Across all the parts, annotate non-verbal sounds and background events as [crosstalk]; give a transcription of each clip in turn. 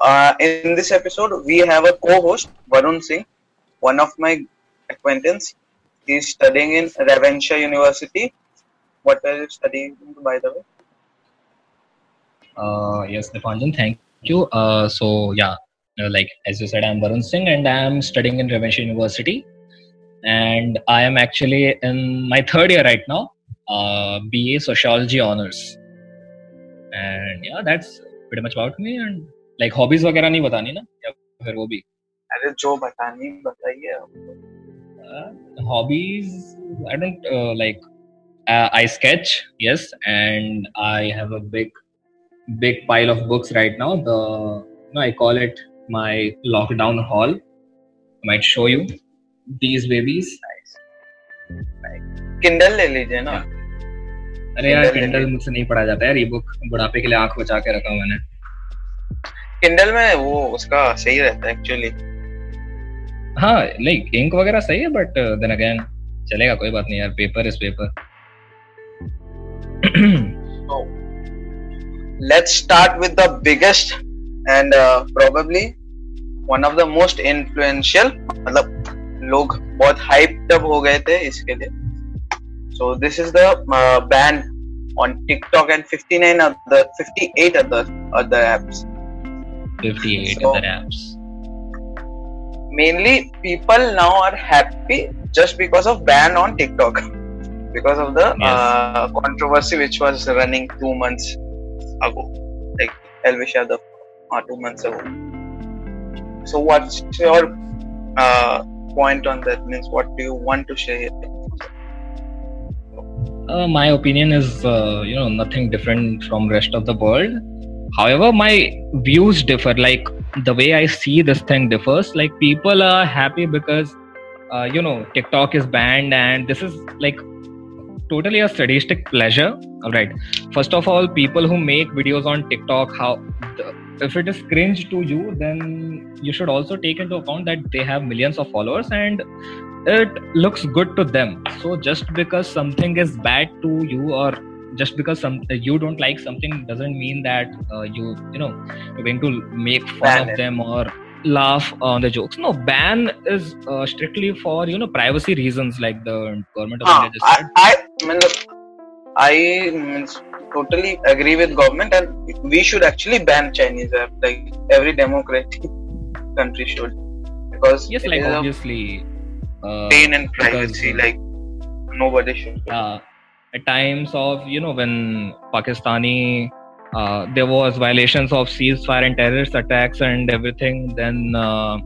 Uh, in this episode, we have a co-host Varun Singh, one of my acquaintance. He's studying in Ravenshaw University. What are you studying, by the way? Uh, yes, Dipanjan, thank you. Uh, so yeah, uh, like as you said, I'm Varun Singh, and I'm studying in Ravenshaw University, and I am actually in my third year right now, uh, BA Sociology honors. And yeah, that's pretty much about me. And like hobbies वगैरह नहीं बतानी ना? या फिर वो भी? अरे जो बतानी बताइए hobbies I don't like I sketch yes and I have a big big pile of books right now the no I call it my lockdown haul might show you these babies Kindle ले लीजिए ना। अरे यार Kindle मुझसे नहीं पढ़ा जाता है यार ई बुक बुढ़ापे के लिए आँख बचा के रखा मैंने। किंडल में वो उसका सही रहता है एक्चुअली हाँ लाइक इंक वगैरह सही है बट देन अगेन चलेगा कोई बात नहीं यार paper is paper let's start with the biggest and probably one of the most influential मतलब लोग बहुत हाइप अप हो गए थे इसके लिए। So this is the band on TikTok and 59 other 58 other other apps 58 So- other apps mainly people now are happy just because of ban on TikTok [laughs] because of the Yes. uh, controversy which was running two months ago, like Elvish Yadav, uh, two months ago. So, what's your uh, point on that? Means, what do you want to share? Uh, my opinion is, uh, you know, nothing different from rest of the world. However, my views differ. Like the way I see this thing differs. Like people are happy because, uh, you know, TikTok is banned, and this is like totally a sadistic pleasure. All right. First of all, people who make videos on TikTok, how the, if it is cringe to you, then you should also take into account that they have millions of followers and it looks good to them so just because something is bad to you or just because some you don't like something doesn't mean that uh, you you know you're going to make fun Ban of it. them or laugh on the jokes no ban is uh, strictly for you know privacy reasons like the government of Uh, india just I, said I, mean, I totally agree with government, and we should actually ban Chinese app. Like every democratic [laughs] country should, because yes like obviously uh, pain and privacy. uh, like nobody should. uh, at times of you know when pakistani uh, there was violations of ceasefire and terrorist attacks and everything then uh,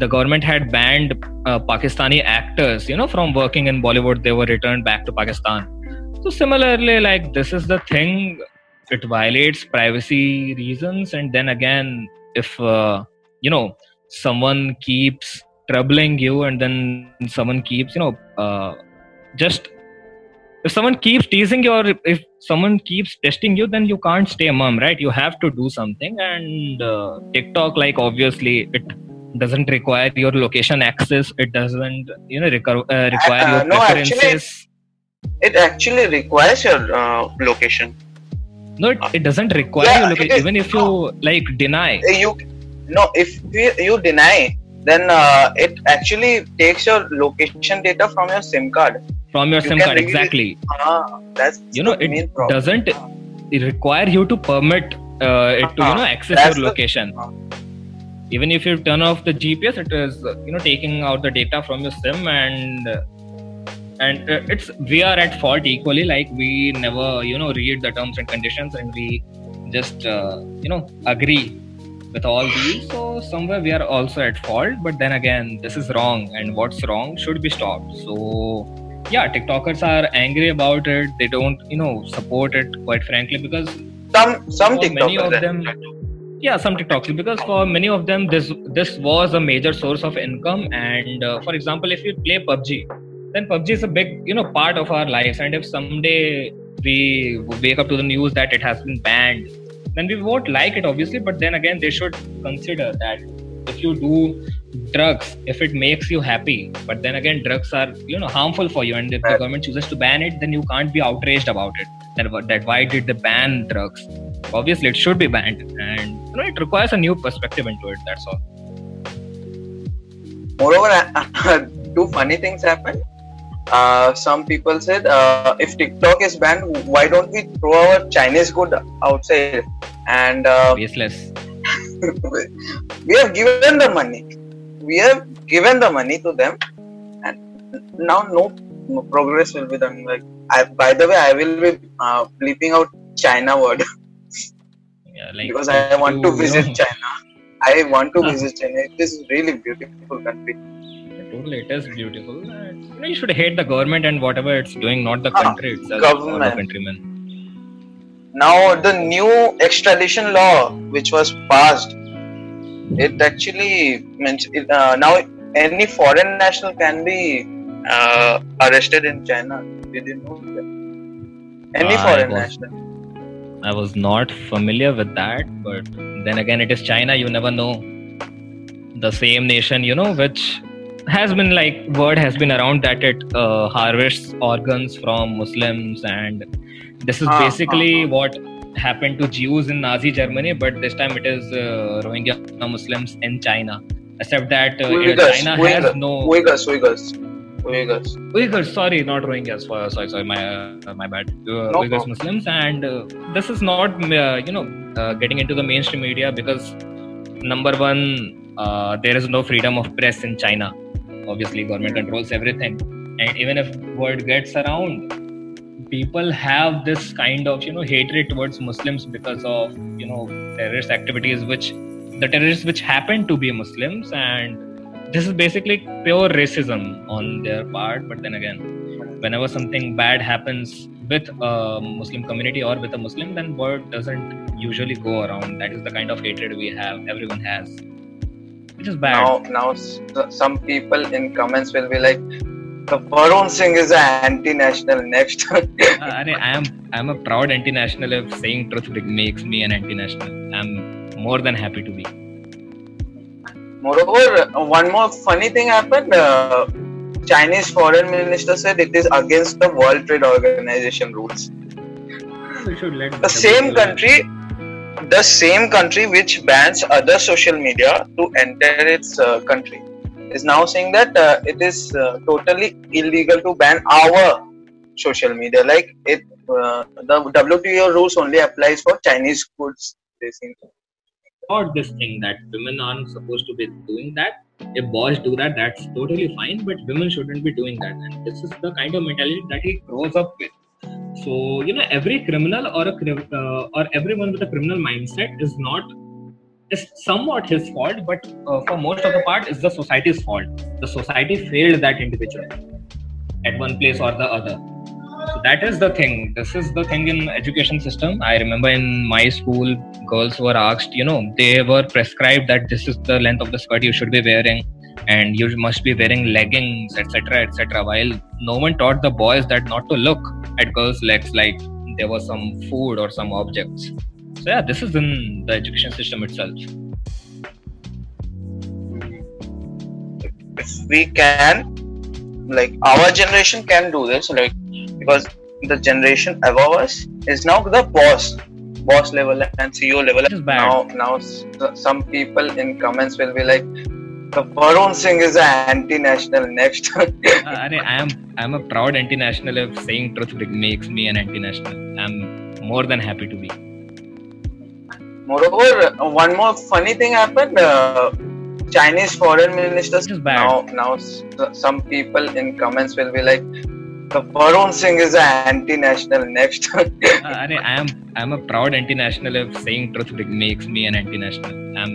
the government had banned uh, pakistani actors you know from working in bollywood. They were returned back to pakistan. So similarly like this is the thing. It violates privacy reasons. And then again if uh, you know someone keeps troubling you and then someone keeps you know uh, just if someone keeps teasing you or if, someone keeps testing you then you can't stay mum right? You have to do something and uh, tiktok like obviously it doesn't require your location access. It doesn't you know reco- uh, require Uh, your no, actually- It actually requires your uh, location. no it, it doesn't require Yeah, your location. even if you like deny. Uh, You no, if you, you deny, then uh, it actually takes your location data from your SIM card. From your You sim card exactly Ah, that's you know it problem. doesn't require you to permit uh, it to you Uh-huh. know access That's your the- location uh. even if you turn off the gps it is uh, you know taking out the data from your sim and uh, and uh, it's we are at fault equally like we never you know read the terms and conditions and we just uh, you know agree with all these so somewhere we are also at fault but then again this is wrong and what's wrong should be stopped so yeah tiktokers are angry about it. They don't you know support it quite frankly because some some for many TikTokers of them yeah some tiktoks because for many of them this this was a major source of income. And uh, for example if you play pubg then pubg is a big you know part of our lives. And if someday we wake up to the news that it has been banned then we won't like it obviously. But then again they should consider that if you do drugs if it makes you happy but then again drugs are you know harmful for you and if the government chooses to ban it then you can't be outraged about it that, that why did they ban drugs obviously it should be banned and you know, it requires a new perspective into it. That's all. Moreover, [laughs] two funny things happen. Uh, some people said uh, if TikTok is banned, why don't we throw our Chinese good outside? And uh, Baseless. [laughs] we have given the money. We have given the money to them, and now no, no progress will be done. Like, I, by the way, I will be uh, bleeping out China word [laughs] Yeah, like because I want to you visit know, China. I want to visit China. It is a really beautiful country. Totally, it is beautiful. And, you, know, you should hate the government and whatever it's doing, not the Ah, country itself or the government. countrymen. Now the new extradition law which was passed, it actually means it, uh, now any foreign national can be uh, arrested in China. Did you know that? Any I foreign was- national. I was not familiar with that, but then again, it is China. You never know. The same nation, you know, which has been like word has been around that it uh, harvests organs from Muslims, and this is Ah, basically ah, ah. what happened to Jews in Nazi Germany, but this time it is uh, Rohingya Muslims in China. Except that uh, Uyghurs, China Uyghur- has no Uyghurs, Uyghurs, Uyghurs. Uyghurs, sorry, not Rohingyas. Sorry, sorry, my uh, my bad. Uh, No Uyghurs problem. Muslims, and uh, this is not uh, you know uh, getting into the mainstream media because number one, uh, there is no freedom of press in China. Obviously, government controls everything, and even if word gets around, people have this kind of you know hatred towards Muslims because of you know terrorist activities, which the terrorists which happen to be Muslims. And this is basically pure racism on their part. But then again whenever something bad happens with a muslim community or with a muslim then word doesn't usually go around. That is the kind of hatred we have everyone has which is bad. Now, now some people in comments will be like, "The Varun Singh is an anti-national." Next, [laughs] Uh, I am I'm a proud anti-national if saying truth makes me an anti-national i'm more than happy to be Moreover, uh, one more funny thing happened. Uh, Chinese foreign minister said it is against the World Trade Organization rules. we should let The same country, the same country which bans other social media to enter its uh, country, is now saying that uh, it is uh, totally illegal to ban our social media. Like it, uh, the WTO rules only applies for Chinese goods. They seem to. this thing that women aren't supposed to be doing that. If boys do that, that's totally fine, but women shouldn't be doing that. And this is the kind of mentality that he grows up with. So you know, every criminal or a uh, or everyone with a criminal mindset is not is somewhat his fault, but uh, for most of the part, it's the society's fault. The society failed that individual at one place or the other. So that is the thing. This is the thing in education system. I remember in my school, girls were asked, you know, they were prescribed that this is the length of the skirt you should be wearing, and you must be wearing leggings, etc., etc. While no one taught the boys that not to look at girls' legs like there was some food or some objects. So yeah, this is in the education system itself. if we can like our generation can do this like because the generation above us is now the boss boss level and ceo level Which is bad. now now some people in comments will be like the Varun Singh is an anti-national next [laughs] Uh, Arey, I am I'm a proud anti-national if saying truth makes me an anti-national. I'm more than happy to be. Moreover one more funny thing happened uh, Chinese foreign minister Which now now some people in comments will be like the Varun Singh is an anti-national next [laughs] Uh, Arey, I am I'm a proud anti-national if saying truth makes me an anti-national. I'm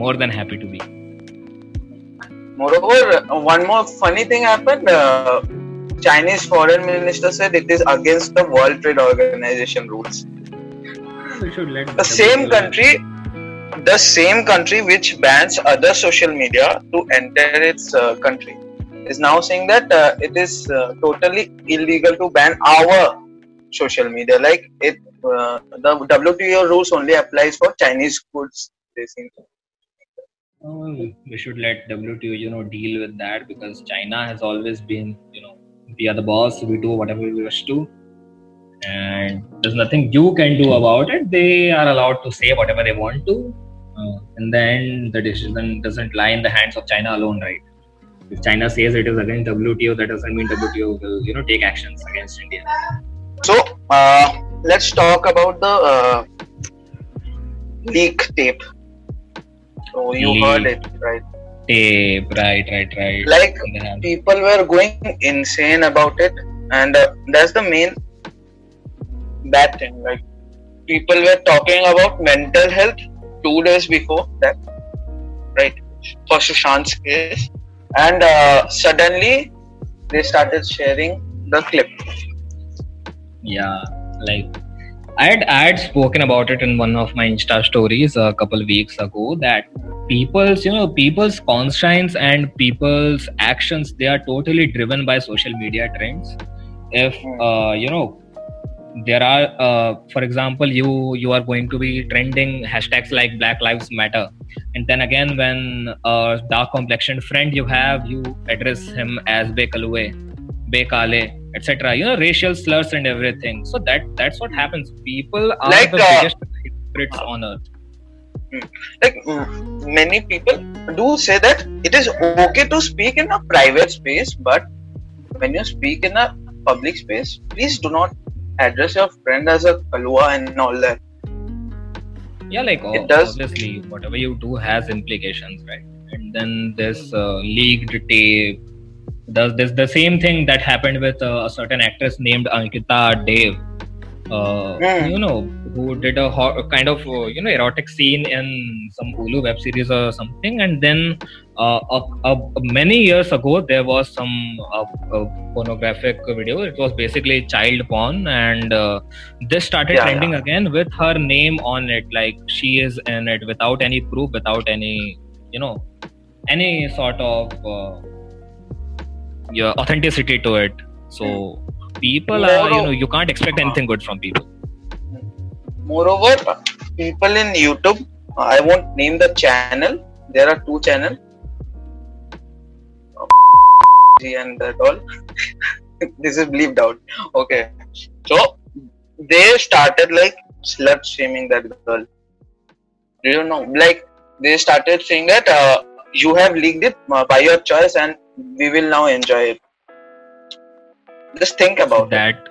more than happy to be. Moreover, one more funny thing happened. Uh, Chinese foreign minister said it is against the World Trade Organization rules. We should let The same country, the same country which bans other social media to enter its uh, country, is now saying that uh, it is uh, totally illegal to ban our social media. Like it, uh, the WTO rules only applies for Chinese goods. They seem to. Oh, we should let WTO, you know, deal with that because China has always been, you know, we are the boss. We do whatever we wish to, and there's nothing you can do about it. They are allowed to say whatever they want to, uh, in the end the decision doesn't lie in the hands of china alone right? If china says it is against wto that doesn't mean wto will you know take actions against india. So uh, let's talk about the uh, leak tape. So you leak. heard it right? tape right right right. Like people were going insane about it. And uh, that's the main bad thing. Like people were talking about mental health two days before that right? For Sushant's case. And uh, suddenly they started sharing the clip. Yeah like I had, I had spoken about it in one of my Insta stories a couple weeks ago that people's you know people's conscience and people's actions they are totally driven by social media trends. If hmm. uh, you know there are uh, for example you you are going to be trending hashtags like black lives matter. And then again when a dark complexioned friend you have you address him as bekalue bekale etc you know racial slurs and everything. So that that's what happens. People are like, the uh, biggest hypocrites on earth. Hmm. like many people do say that it is okay to speak in a private space but when you speak in a public space please do not address your friend as a kalua and all that. Yeah like it does obviously whatever you do has implications right? And then this uh, leaked tape does this the same thing that happened with uh, a certain actress named ankita dev uh, mm. you know, who did a, ho- kind of uh, you know erotic scene in some Ullu web series or something, and then uh, many years ago there was some uh, pornographic video. It was basically child porn, and uh, this started yeah, trending yeah. again with her name on it, like she is in it without any proof, without any you know any sort of uh, yeah, authenticity to it. So. People are you know you can't expect anything good from people. Moreover people in youtube i won't name the channel. There are two channels [laughs] and that all. [laughs] This is bleeped out. Okay. So they started like slut shaming that girl. Do you know? Like they started saying that uh, you have leaked it uh, by your choice and we will now enjoy it just think about that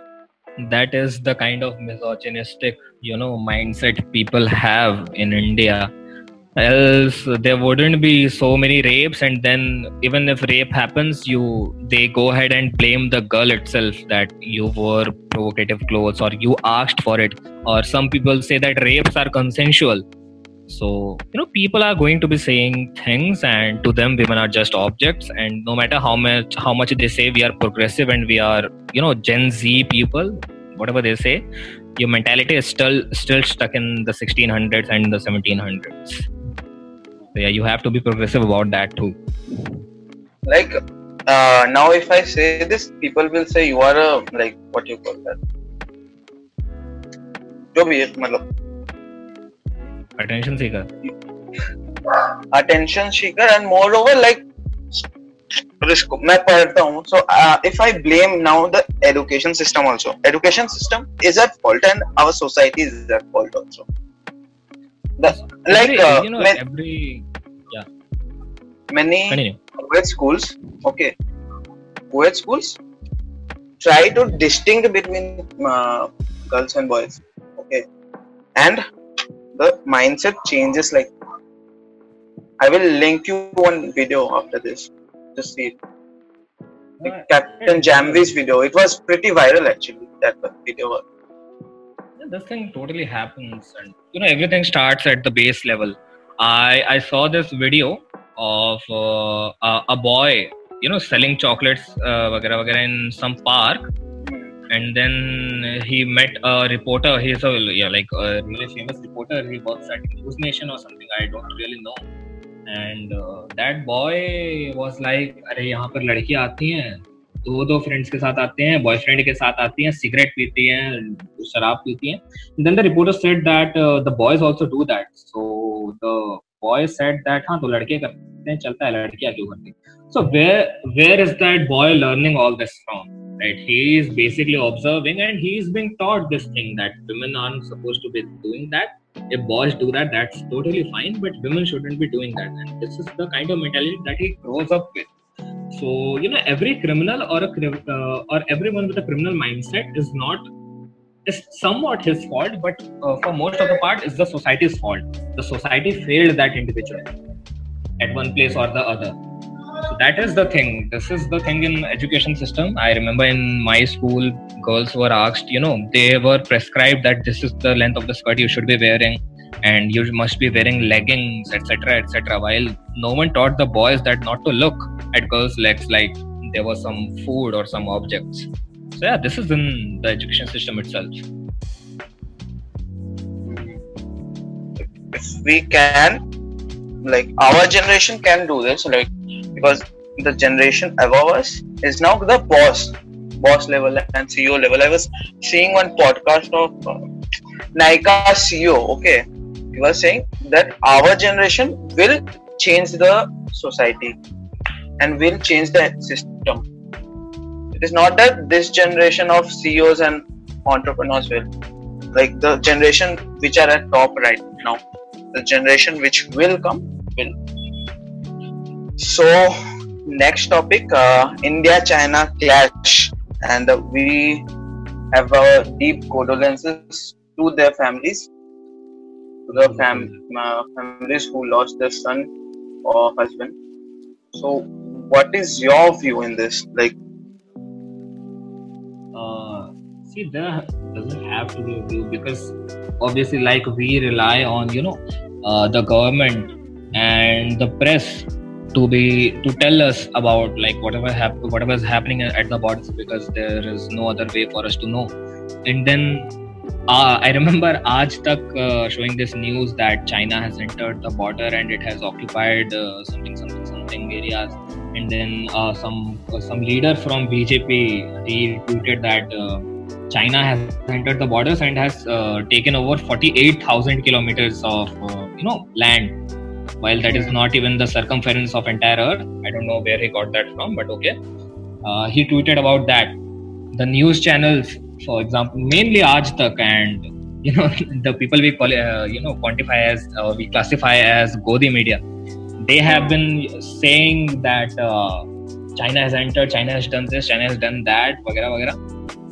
it. that is the kind of misogynistic you know mindset people have in india. Else there wouldn't be so many rapes and then even if rape happens you they go ahead and blame the girl itself that you wore provocative clothes or you asked for it. Or some people say that rapes are consensual so you know people are going to be saying things and to them women are just objects and no matter how much how much they say we are progressive and we are you know gen z people whatever they say your mentality is still still stuck in the 1600s and the 1700s so yeah you have to be progressive about that too like uh, now if i say this people will say you are a like what you call that जो भी मतलब attention seeker attention seeker and moreover like risk मैं पढ़ता हूँ so uh, if I blame now the education system also education system is at fault and our society is at fault also the, like every, uh, you know, man, every yeah many co schools okay co schools try to distinct between uh, girls and boys okay and the mindset changes like i will link you one video after this to see. It right. captain jamvi's video. It was pretty viral actually that video. Yeah, this thing totally happens and you know everything starts at the base level. I i saw this video of uh, a, a boy you know selling chocolates uh, in some park and then he met a reporter. He's a yeah, like a really famous reporter. He works at News Nation or something. I don't really know. Uh, that boy was like, अरे यहाँ पर लड़की आती हैं दो दो friends के साथ आते हैं बॉयफ्रेंड के साथ आती हैं सिगरेट पीती हैं शराब पीती हैं then the reporter said that the boys also do that so the boy said that हाँ तो लड़के करते हैं चलता है लड़कियां क्यों करती so where where is that boy learning all this from right he is basically observing and he is being taught this thing that women aren't supposed to be doing that if boys do that that's totally fine but women shouldn't be doing that and this is the kind of mentality that he grows up with so you know every criminal or a uh, or everyone with a criminal mindset is not is somewhat his fault but uh, for most of the part is the society's fault. The society failed that individual at one place or the other. So that is the thing. This is the thing in education system. I remember in my school girls were asked you know they were prescribed that this is the length of the skirt you should be wearing and you must be wearing leggings etc etc while no one taught the boys that not to look at girls legs like there was some food or some objects so yeah this is in the education system itself. If we can like our generation can do this like because the generation above us is now the boss boss level and ceo level. I was seeing one podcast of uh, Nykaa ceo okay? He was saying that our generation will change the society and will change the system it is not that this generation of ceos and entrepreneurs will like the generation which are at top right now the generation which will come will. So next topic uh, india china clash and uh, we have our deep condolences to their families to the fam- uh, families who lost their son or husband. So what is your view in this? Like see there doesn't have to be a view because obviously like we rely on you know uh, the government and the press to be to tell us about like whatever hap- whatever is happening at the borders because there is no other way for us to know. And then uh, I remember [laughs] Aaj Tak uh, showing this news that China has entered the border and it has occupied uh, something something something areas. And then uh, some uh, some leader from BJP he tweeted that uh, China has entered the borders and has uh, taken over 48,000 kilometers of uh, you know land. While that is not even the circumference of entire Earth, I don't know where he got that from, but okay. Uh, he tweeted about that. The news channels, for example, mainly Aaj Tak and you know [laughs] the people we call uh, you know quantify as uh, we classify as Godi media, they have been saying that uh, China has entered, China has done this, China has done that, वगैरह वगैरह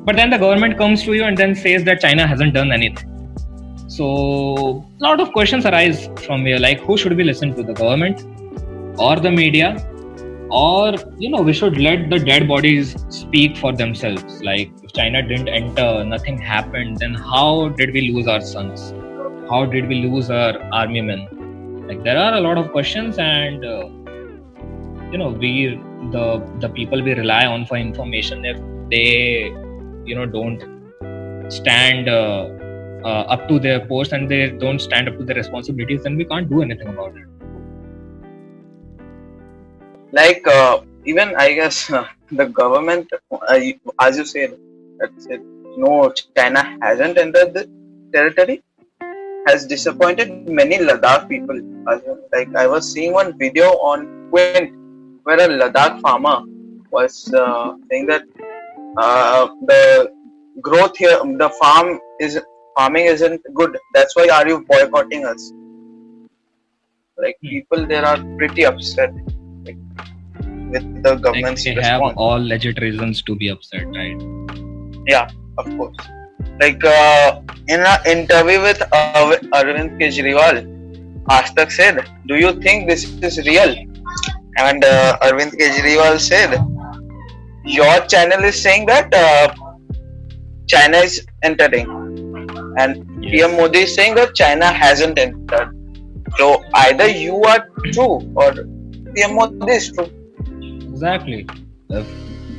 but then the government comes to you and then says that china hasn't done anything. So a lot of questions arise from here like who should we listen to the government or the media? Or you know we should let the dead bodies speak for themselves. Like if china didn't enter nothing happened then how did we lose our sons? How did we lose our army men? Like there are a lot of questions and uh, you know we the the people we rely on for information if they you know don't stand uh, uh, up to their post and they don't stand up to their responsibilities then we can't do anything about it. Like uh, even i guess [laughs] the government as you said said no china hasn't entered the territory has disappointed many ladakh people. Like i was seeing one video on Quint where a ladakh farmer was uh, saying that uh, the growth here the farm is farming isn't good. That's why are you boycotting us? Like Hmm. people there are pretty upset like, with the like government's they response. have all legit reasons to be upset right? Yeah of course. Like uh, in an interview with Ar- arvind kejriwal Aaj Tak said do you think this is real? And uh, arvind kejriwal said your channel is saying that uh, china is entering. And pm modi is saying that china hasn't entered. So either you are true or pm modi is true. Exactly. Uh,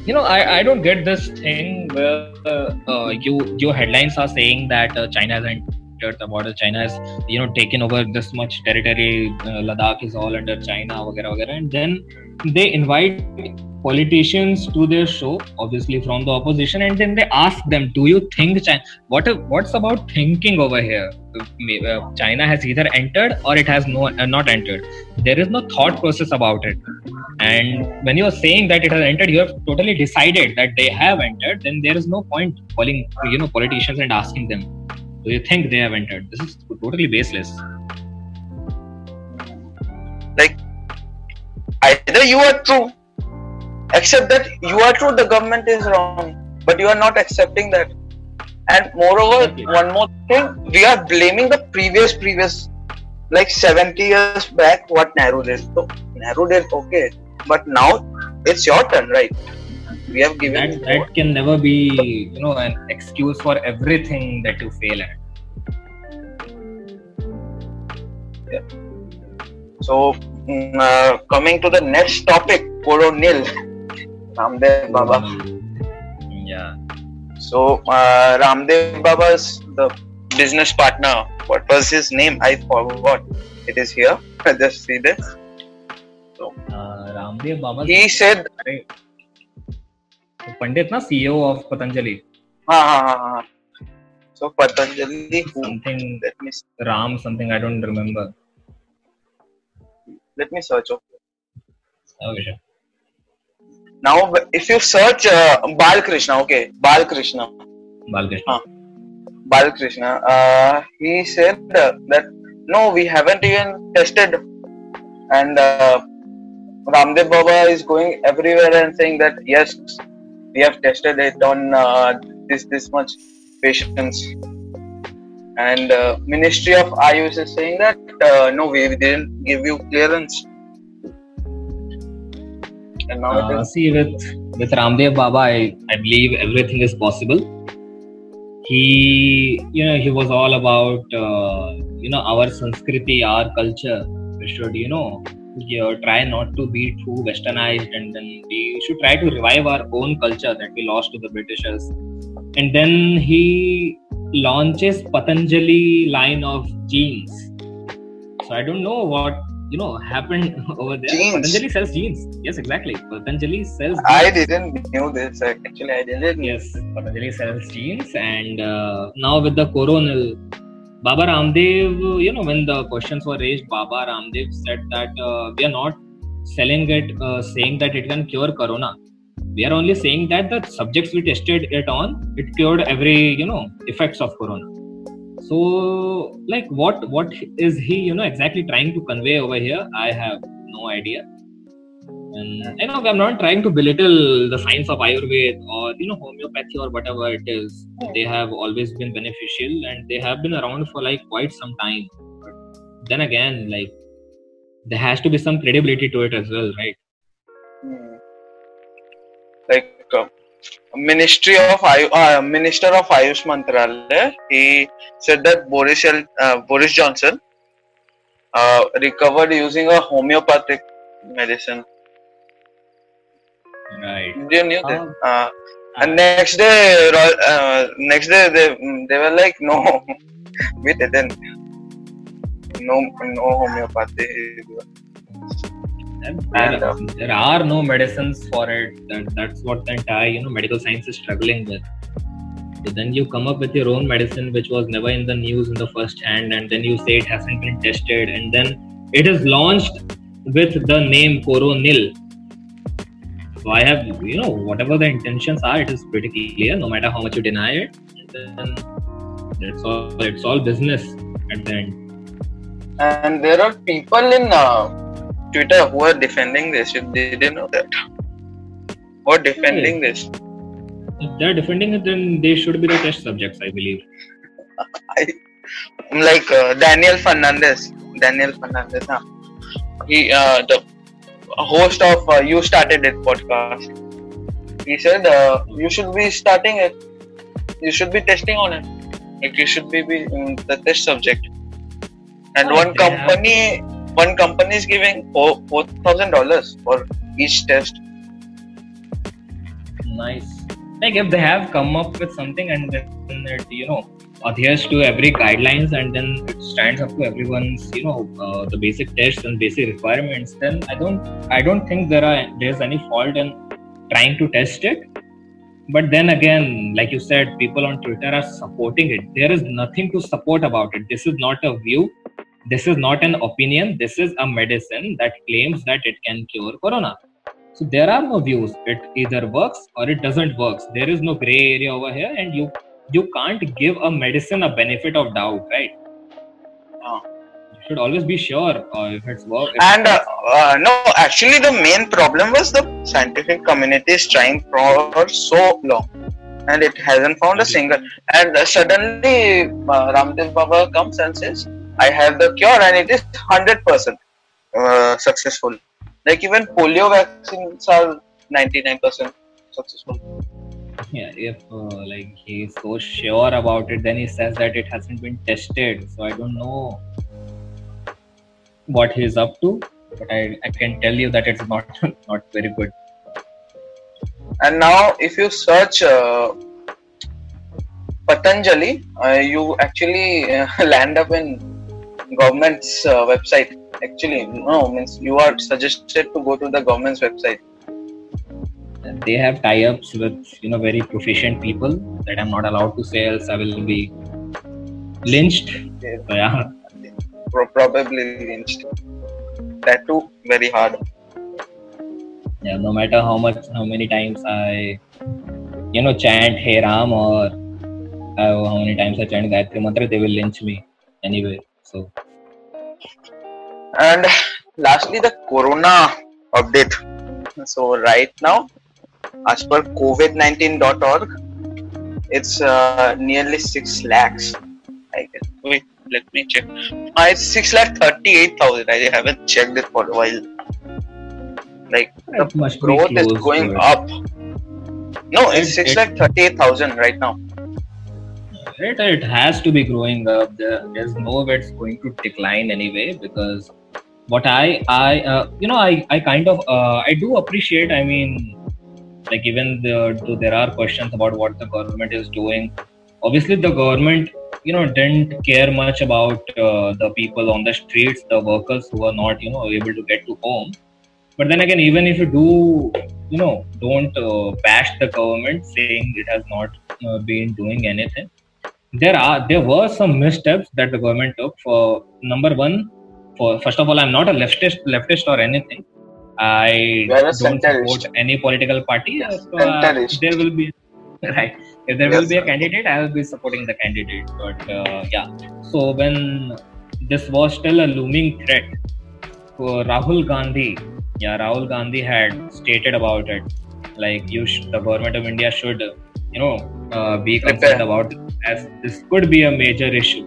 you know I, I don't get this thing where uh, you your headlines are saying that uh, china has entered the border china has you know taken over this much territory uh, ladakh is all under china वगैरह वगैरह and then they invite politicians to their show obviously from the opposition and then they ask them do you think china what what's about thinking over here Uh, china has either entered or it has no uh, not entered there is no thought process about it and when you are saying that it has entered you have totally decided that they have entered then there is no point calling you know politicians and asking them do you think they have entered? This is totally baseless. Like either you are true, accept that you are true, the government is wrong, but you are not accepting that. And moreover, okay. one more thing, we are blaming the previous previous like 70 years back what Nehru did. So Nehru did okay, but now it's your turn, right? We have given that, that can never be you know an excuse for everything that you fail at. So mm, uh, coming to the next topic, Coronil Ramdev Baba. Yeah. So uh, Ramdev Baba's the business partner what was his name? I forgot. It is here. I [laughs] just see this. So, uh, Ramdev Baba. He said. Pandit, na CEO of Patanjali. Ha ha ha. So Patanjali. Who? Something. Let me. Ram something. I don't remember. Let me search. Okay. Okay. Sure. Now, if you search uh, Balkrishna, okay, Balkrishna. Balkrishna. Huh. Balakrishna, uh, he said uh, that no, we haven't even tested, and uh, Ramdev Baba is going everywhere and saying that yes, we have tested it on uh, this this much patients, and uh, Ministry of Ayush is saying that uh, no, we didn't give you clearance. And now uh, see with with Ramdev Baba, I, I believe everything is possible. He you know he was all about uh, you know our sanskriti our culture. We should you know you know, try not to be too westernized and then we should try to revive our own culture that we lost to the britishers and then he launches patanjali line of jeans so i don't know what you know happened [laughs] over there. Jeans. Patanjali sells jeans. Yes, exactly. Patanjali sells. Jeans. I didn't know this. Actually, I didn't. Yes, Patanjali sells jeans, and uh, now with the Coronil, Baba Ramdev. You know, when the questions were raised, Baba Ramdev said that uh, we are not selling it, uh, saying that it can cure corona. We are only saying that the subjects we tested it on, it cured every you know effects of corona. So like what what is he you know exactly trying to convey over here? I have no idea. And you know i'm not trying to belittle the science of ayurveda or you know homeopathy or whatever it is. They have always been beneficial and they have been around for like quite some time. But then again like there has to be some credibility to it as well right Ministry of uh, Minister of Ayush Mantralaya, he said that Boris uh, Boris Johnson uh, recovered using a homeopathic medicine. Right. You knew that? Oh. Uh, and next day, uh, next day they they were like, no, [laughs] we didn't. No, no homeopathy. There, uh, there are no medicines for it. That, that's what the entire you know medical science is struggling with. So then you come up with your own medicine, which was never in the news in the first hand, and then you say it hasn't been tested, and then it is launched with the name Coronil. So I have, you know, whatever the intentions are, it is pretty clear. No matter how much you deny it, then it's all it's all business at the end. And there are people in uh, Twitter who are defending this. They didn't know that. Who are defending this? If they're defending it, then they should be the test subjects, I believe. I'm like uh, Daniel Fernandes. Daniel Fernandes, huh? He, uh, the host of uh, You Started It podcast. He said uh, you should be starting it. You should be testing on it. Like you should be, be um, the test subject. And oh, one company. Have one company is giving four thousand dollars for each test. Nice. Like if they have come up with something and then it you know adheres to every guidelines and then it stands up to everyone's you know uh, the basic tests and basic requirements, then I don't I don't think there are there's any fault in trying to test it. But then again, like you said, people on Twitter are supporting it. There is nothing to support about it. This is not a view this is not an opinion this is a medicine that claims that it can cure corona so there are no views it either works or it doesn't work there is no gray area over here and you you can't give a medicine a benefit of doubt, right? No. You should always be sure uh, if it's work. if And uh, uh, no, actually, the main problem was the scientific community is trying for so long, and it hasn't found a single. And suddenly, uh, Ramdev Baba comes and says, "I have the cure, and it is hundred percent uh, successful." Like even polio vaccines are ninety nine percent successful. yeah, if uh, like he's so sure about it, then he says that it hasn't been tested. So I don't know what he's up to, but I, I can tell you that it's not [laughs] not very good. And now, if you search uh, Patanjali, uh, you actually uh, [laughs] land up in government's uh, website. Actually, no, means you are suggested to go to the government's website. They have tie-ups with you know very proficient people that I'm not allowed to say, else I will be lynched. So, yeah, Pro- probably lynched. That too, very hard. yeah. No matter how much, how many times I, you know, chant Hey Ram or uh, how many times I chant Gayatri Mantra, they will lynch me anyway. So And lastly, the Corona update. So right now, as per COVID19.org, it's uh, nearly six lakhs. I guess. Wait, let me check. Uh, it's six lakh thirty-eight thousand. I haven't checked it for a while. Like the growth is going up. No, it's It- six lakh thirty-eight thousand right now. It, it has to be growing up. There's no way it's going to decline anyway because what I I uh, you know I I kind of uh, I do appreciate. I mean, like even the, there are questions about what the government is doing. Obviously, the government you know didn't care much about uh, the people on the streets, the workers who are not you know able to get to home. But then again, even if you do you know don't uh, bash the government saying it has not uh, been doing anything there are there were some missteps that the government took for number one for first of all i'm not a leftist leftist or anything. I don't support any political party. So, uh, there will be [laughs] right if there will Yes, be a candidate i will be supporting the candidate. But uh, yeah. So when this was still a looming threat so rahul gandhi yeah rahul gandhi had stated about it like you sh- the government of india should you know uh, be concerned about as this could be a major issue.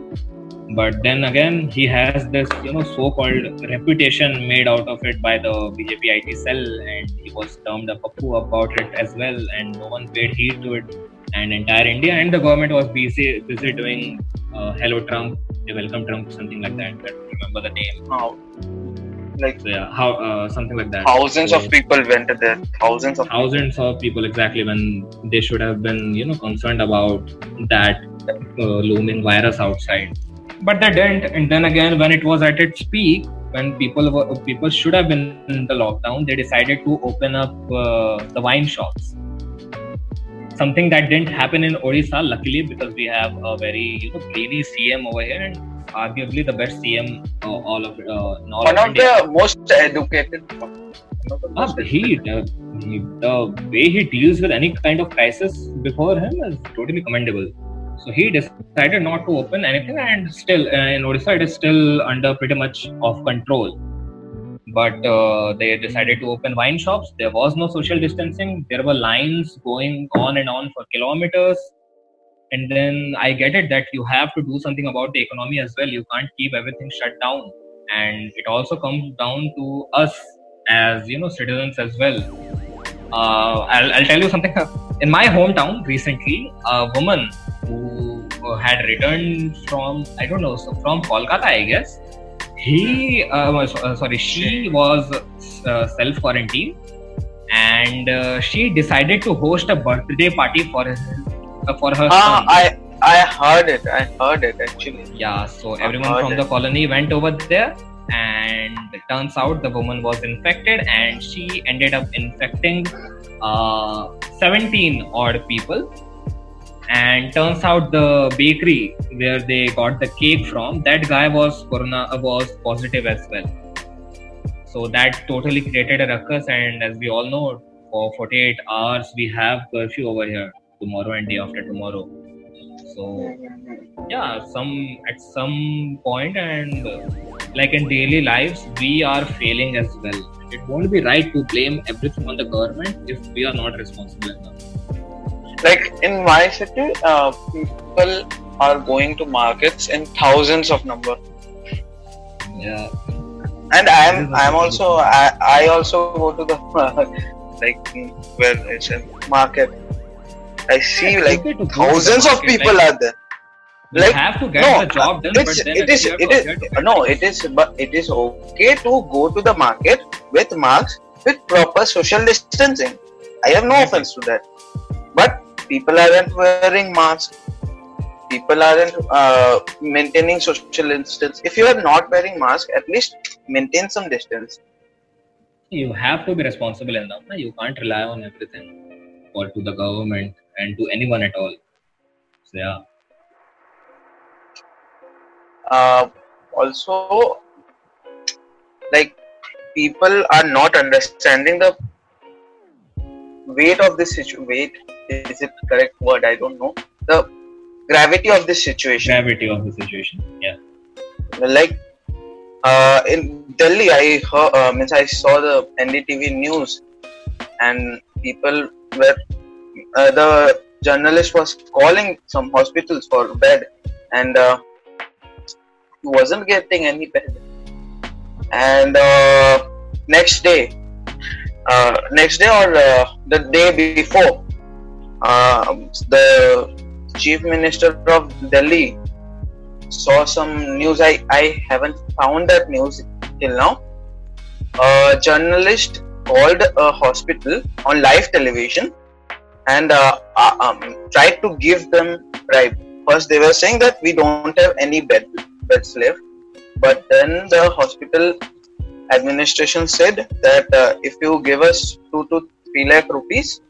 But then again he has this you know so-called reputation made out of it by the bjp it cell and he was termed a papu about it as well and no one paid heed to it. And entire india and the government was busy busy doing uh, hello trump welcome trump something like that. I don't remember the name. Now, like so yeah how uh, something like that. thousands So- of people went there. Thousands of thousands of people exactly when they should have been you know concerned about that uh, looming virus outside. But they didn't. And then again when it was at its peak when people were people should have been in the lockdown they decided to open up uh, the wine shops. Something that didn't happen in odisha luckily because we have a very you know brainy cm over here and arguably the best cm uh, all of uh, in all one of of the most educated. Ah, he, uh, he, the way he deals with any kind of crisis before him is totally commendable. So he decided not to open anything, and still uh, in Odisha it is still under pretty much of control. But uh, they decided to open wine shops. There was no social distancing. There were lines going on and on for kilometers. And then I get it that you have to do something about the economy as well. You can't keep everything shut down. And it also comes down to us as you know citizens as well. Uh, I'll, I'll tell you something. [laughs] In my hometown recently, a woman who uh, had returned from I don't know from Kolkata, I guess. He uh, uh, sorry, she was uh, self quarantined, and uh, she decided to host a birthday party for his, for her Ah. I I heard it. I heard it actually. Yeah, so everyone from it. the colony went over there, and it turns out the woman was infected, and she ended up infecting uh, 17 odd people. And turns out the bakery where they got the cake from, that guy was corona was positive as well. So that totally created a ruckus, and as we all know, for 48 hours we have curfew over here tomorrow and day after tomorrow. so yeah some at some point and uh, like in daily lives we are failing as well. It won't be right to blame everything on the government if we are not responsible enough. Like in my city uh, people are going to markets in thousands of number. Yeah. And i am i am also i, I also go to the [laughs] like where it's a market i see Yeah, like okay to go thousands of people like- are there. you Like, have to get no, the job done it's, but then it is it is no it is but it is okay to go to the market with masks with proper social distancing. I have no offense to that. But people aren't wearing masks. People aren't uh, maintaining social distance. If you are not wearing mask at least maintain some distance. You have to be responsible enough you can't rely on everything or to the government and to anyone at all. So yeah. Uh, also like people are not understanding the weight of this situation weight is it correct word? I don't know. The gravity of this situation. Gravity of the situation yeah. Like uh, in delhi i heard uh, means i saw the ndtv news and people were uh, the journalist was calling some hospitals for bed and uh, he wasn't getting any bed. And uh, next day uh, next day or uh, the day before uh, the chief minister of delhi saw some news. I i haven't found that news till now. A journalist called a hospital on live television and uh, uh, um, tried to give them bribe first they were saying that we don't have any bed beds left. But then the hospital administration said that uh, if you give us 2 to 3 lakh rupees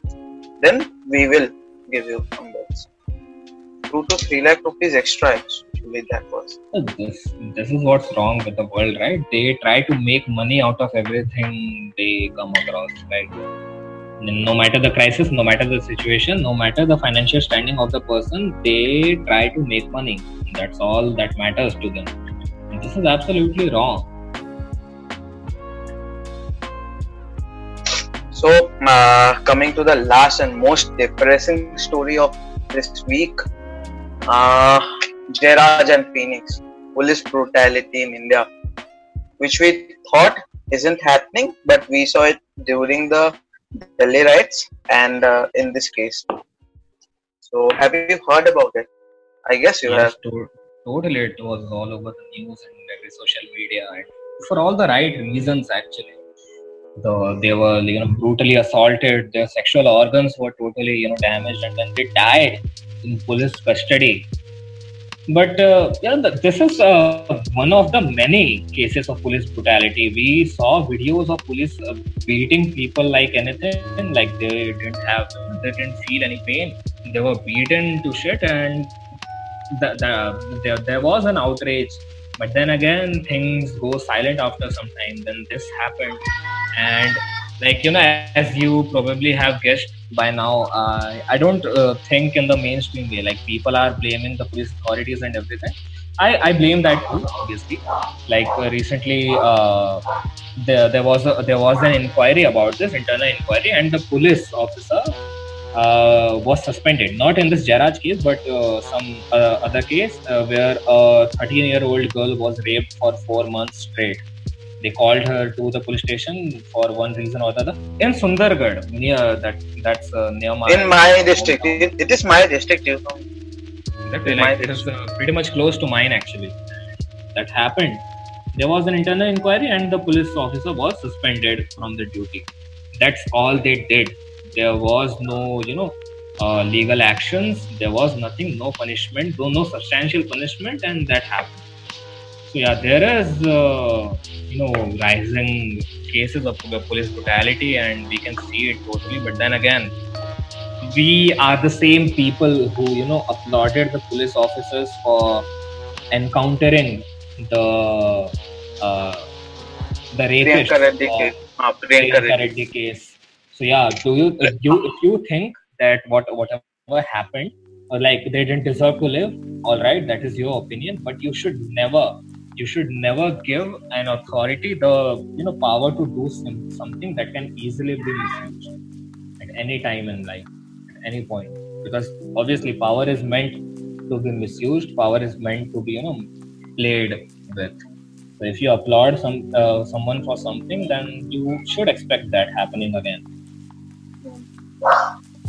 then we will give you some beds. 2 to 3 lakh rupees extra actually that was. This this is what's wrong with the world right? They try to make money out of everything they come across like no matter the crisis no matter the situation no matter the financial standing of the person they try to make money. That's all that matters to them. And this is absolutely wrong. So, uh, coming to the last and most depressing story of this week, uh, Jairaj and Bennix, police brutality in India, which we thought isn't happening, but we saw it during the Delhi riots and uh, in this case. So, have you heard about it? I guess you Yes, have. to- totally it was all over the news and every social media and for all the right reasons actually the they were you know brutally assaulted their sexual organs were totally you know damaged and then they died in police custody but uh, yeah this is uh, one of the many cases of police brutality. We saw videos of police uh, beating people like anything like they didn't have they didn't feel any pain. They were beaten to shit and the, the, there, there was an outrage. But then again things go silent after some time. Then this happened. And like you know as you probably have guessed by now uh, i don't uh, think in the mainstream way like people are blaming the police authorities and everything i, I blame that too obviously like uh, recently uh, there, there was a, there was an inquiry about this internal inquiry and the police officer uh, was suspended. Not in this Jaraj case, but uh, some other case where a 13 year old girl was raped for four months straight. They called her to the police station for one reason or the other in Sundargarh, near that. That's uh, near my. In my district, it, it is my district, you know. That, like, it is uh, pretty much close to mine actually. That happened. There was an internal inquiry, and the police officer was suspended from the duty. That's all they did. There was no, you know, uh, legal actions. There was nothing, no punishment, no, no substantial punishment, and that happened. So yeah, there is, uh, you know, rising cases of police brutality, and we can see it totally. But then again, we are the same people who you know applauded the police officers for encountering the uh, the rapist Reddy case. Uh, Priyanka Priyanka Reddy. Reddy case. So yeah, do you if you if you think that what whatever happened or like they didn't deserve to live all right that is your opinion but you should never you should never give an authority the you know power to do something that can easily be misused at any time in life at any point. Because obviously power is meant to be misused power is meant to be you know played with. So if you applaud some uh, someone for something then you should expect that happening again.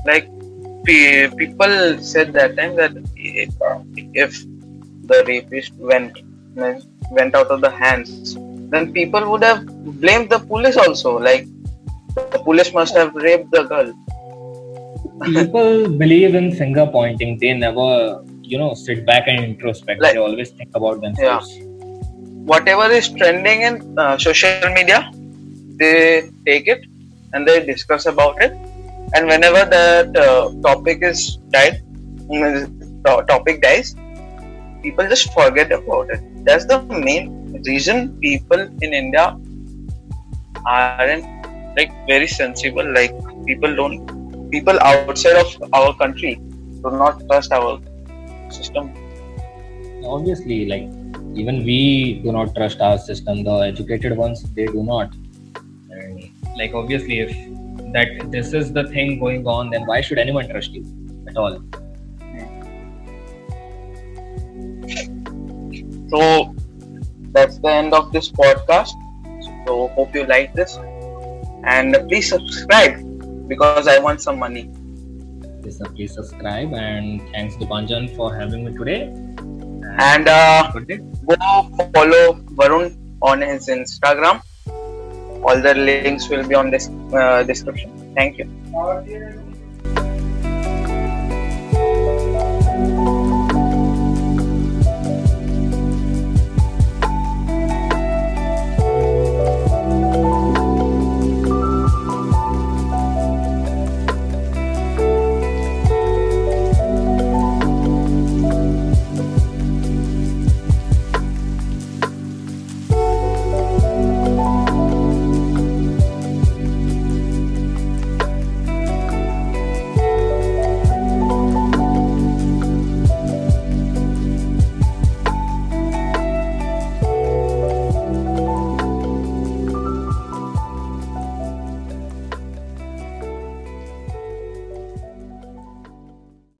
Like people said that time that if the rapist went went out of the hands, then people would have blamed the police also. Like the police must have raped the girl. people believe in finger pointing. They never, you know, sit back and introspect. Like, they always think about themselves. Yeah. Whatever is trending in uh, social media, they take it and they discuss about it. And whenever that uh, topic is died, topic dies, people just forget about it that's the main reason people in India aren't like very sensible. Like people don't, people outside of our country do not trust our system. Obviously, like even we do not trust our system. The educated ones they do not. Like obviously, if that this is the thing going on, then why should anyone trust you at all? So that's the end of this podcast. So hope you like this. And please subscribe because I want some money. Yes, sir, please subscribe and thanks to Dipanjan for having me today. And, uh, go follow Varun on his Instagram. All the links will be on this uh, description. Thank you.